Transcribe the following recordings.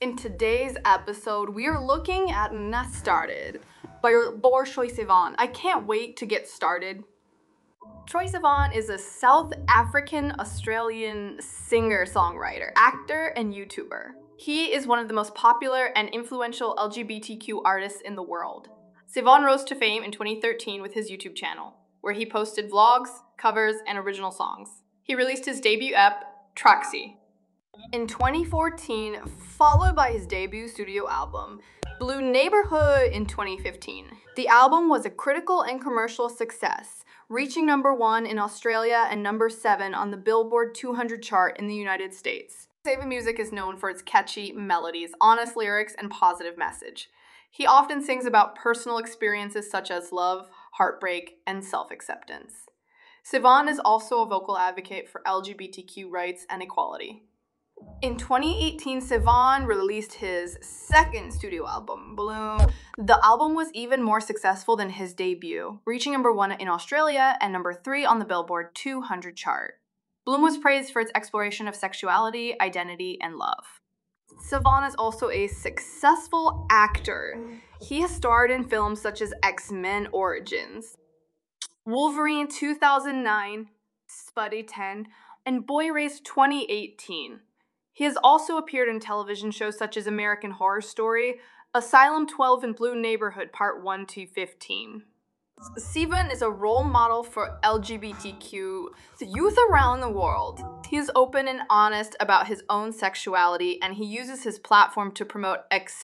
In today's episode, we are looking at Not Started by Troye Sivan. I can't wait to get started. Troye Sivan is a South African Australian singer songwriter, actor, and YouTuber. He is one of the most popular and influential LGBTQ artists in the world. Sivan rose to fame in 2013 with his YouTube channel, where he posted vlogs, covers, and original songs. He released his debut ep, TRXYE, in 2014, followed by his debut studio album, Blue Neighbourhood in 2015. The album was a critical and commercial success, reaching number one in Australia and number seven on the Billboard 200 chart in the United States. Sivan Music is known for its catchy melodies, honest lyrics, and positive message. He often sings about personal experiences such as love, heartbreak, and self acceptance. Sivan is also a vocal advocate for LGBTQ rights and equality. In 2018, Sivan released his second studio album, Bloom. The album was even more successful than his debut, reaching number one in Australia and number three on the Billboard 200 chart. Bloom was praised for its exploration of sexuality, identity, and love. Sivan is also a successful actor. He has starred in films such as X Men Origins, Wolverine 2009, Spuddy 10, and Boy Erased 2018. He has also appeared in television shows such as American Horror Story, Asylum 12, and Blue Neighbourhood Part 1 to 15. Sivan is a role model for LGBTQ youth around the world. He is open and honest about his own sexuality, and he uses his platform to promote ex-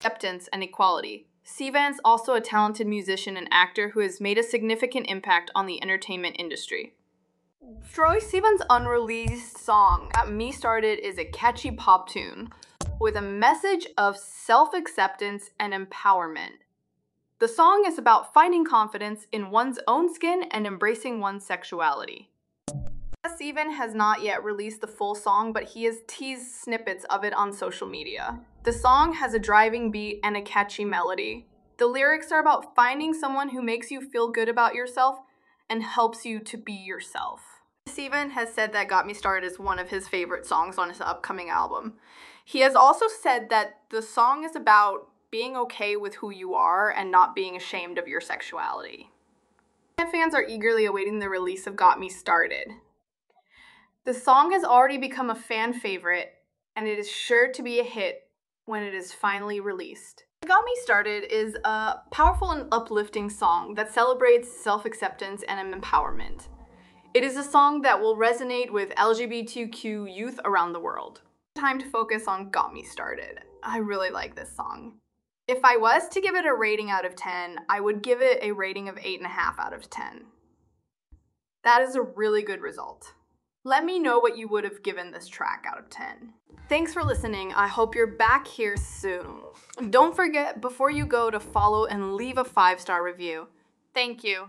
acceptance, and equality. Sivan's also a talented musician and actor who has made a significant impact on the entertainment industry. Troye Sivan's unreleased song, Got Me Started, is a catchy pop tune with a message of self acceptance and empowerment. The song is about finding confidence in one's own skin and embracing one's sexuality. Sivan has not yet released the full song, but he has teased snippets of it on social media. The song has a driving beat and a catchy melody. The lyrics are about finding someone who makes you feel good about yourself and helps you to be yourself. Sivan has said that Got Me Started is one of his favorite songs on his upcoming album. He has also said that the song is about being okay with who you are and not being ashamed of your sexuality. Fans are eagerly awaiting the release of Got Me Started. The song has already become a fan favorite, and it is sure to be a hit when it is finally released. Got Me Started is a powerful and uplifting song that celebrates self acceptance and empowerment. It is a song that will resonate with LGBTQ youth around the world. Time to focus on Got Me Started. I really like this song. If I was to give it a rating out of 10, I would give it a rating of 8.5 out of 10. That is a really good result. Let me know what you would have given this track out of 10. Thanks for listening. I hope you're back here soon. Don't forget before you go to follow and leave a five star review. Thank you.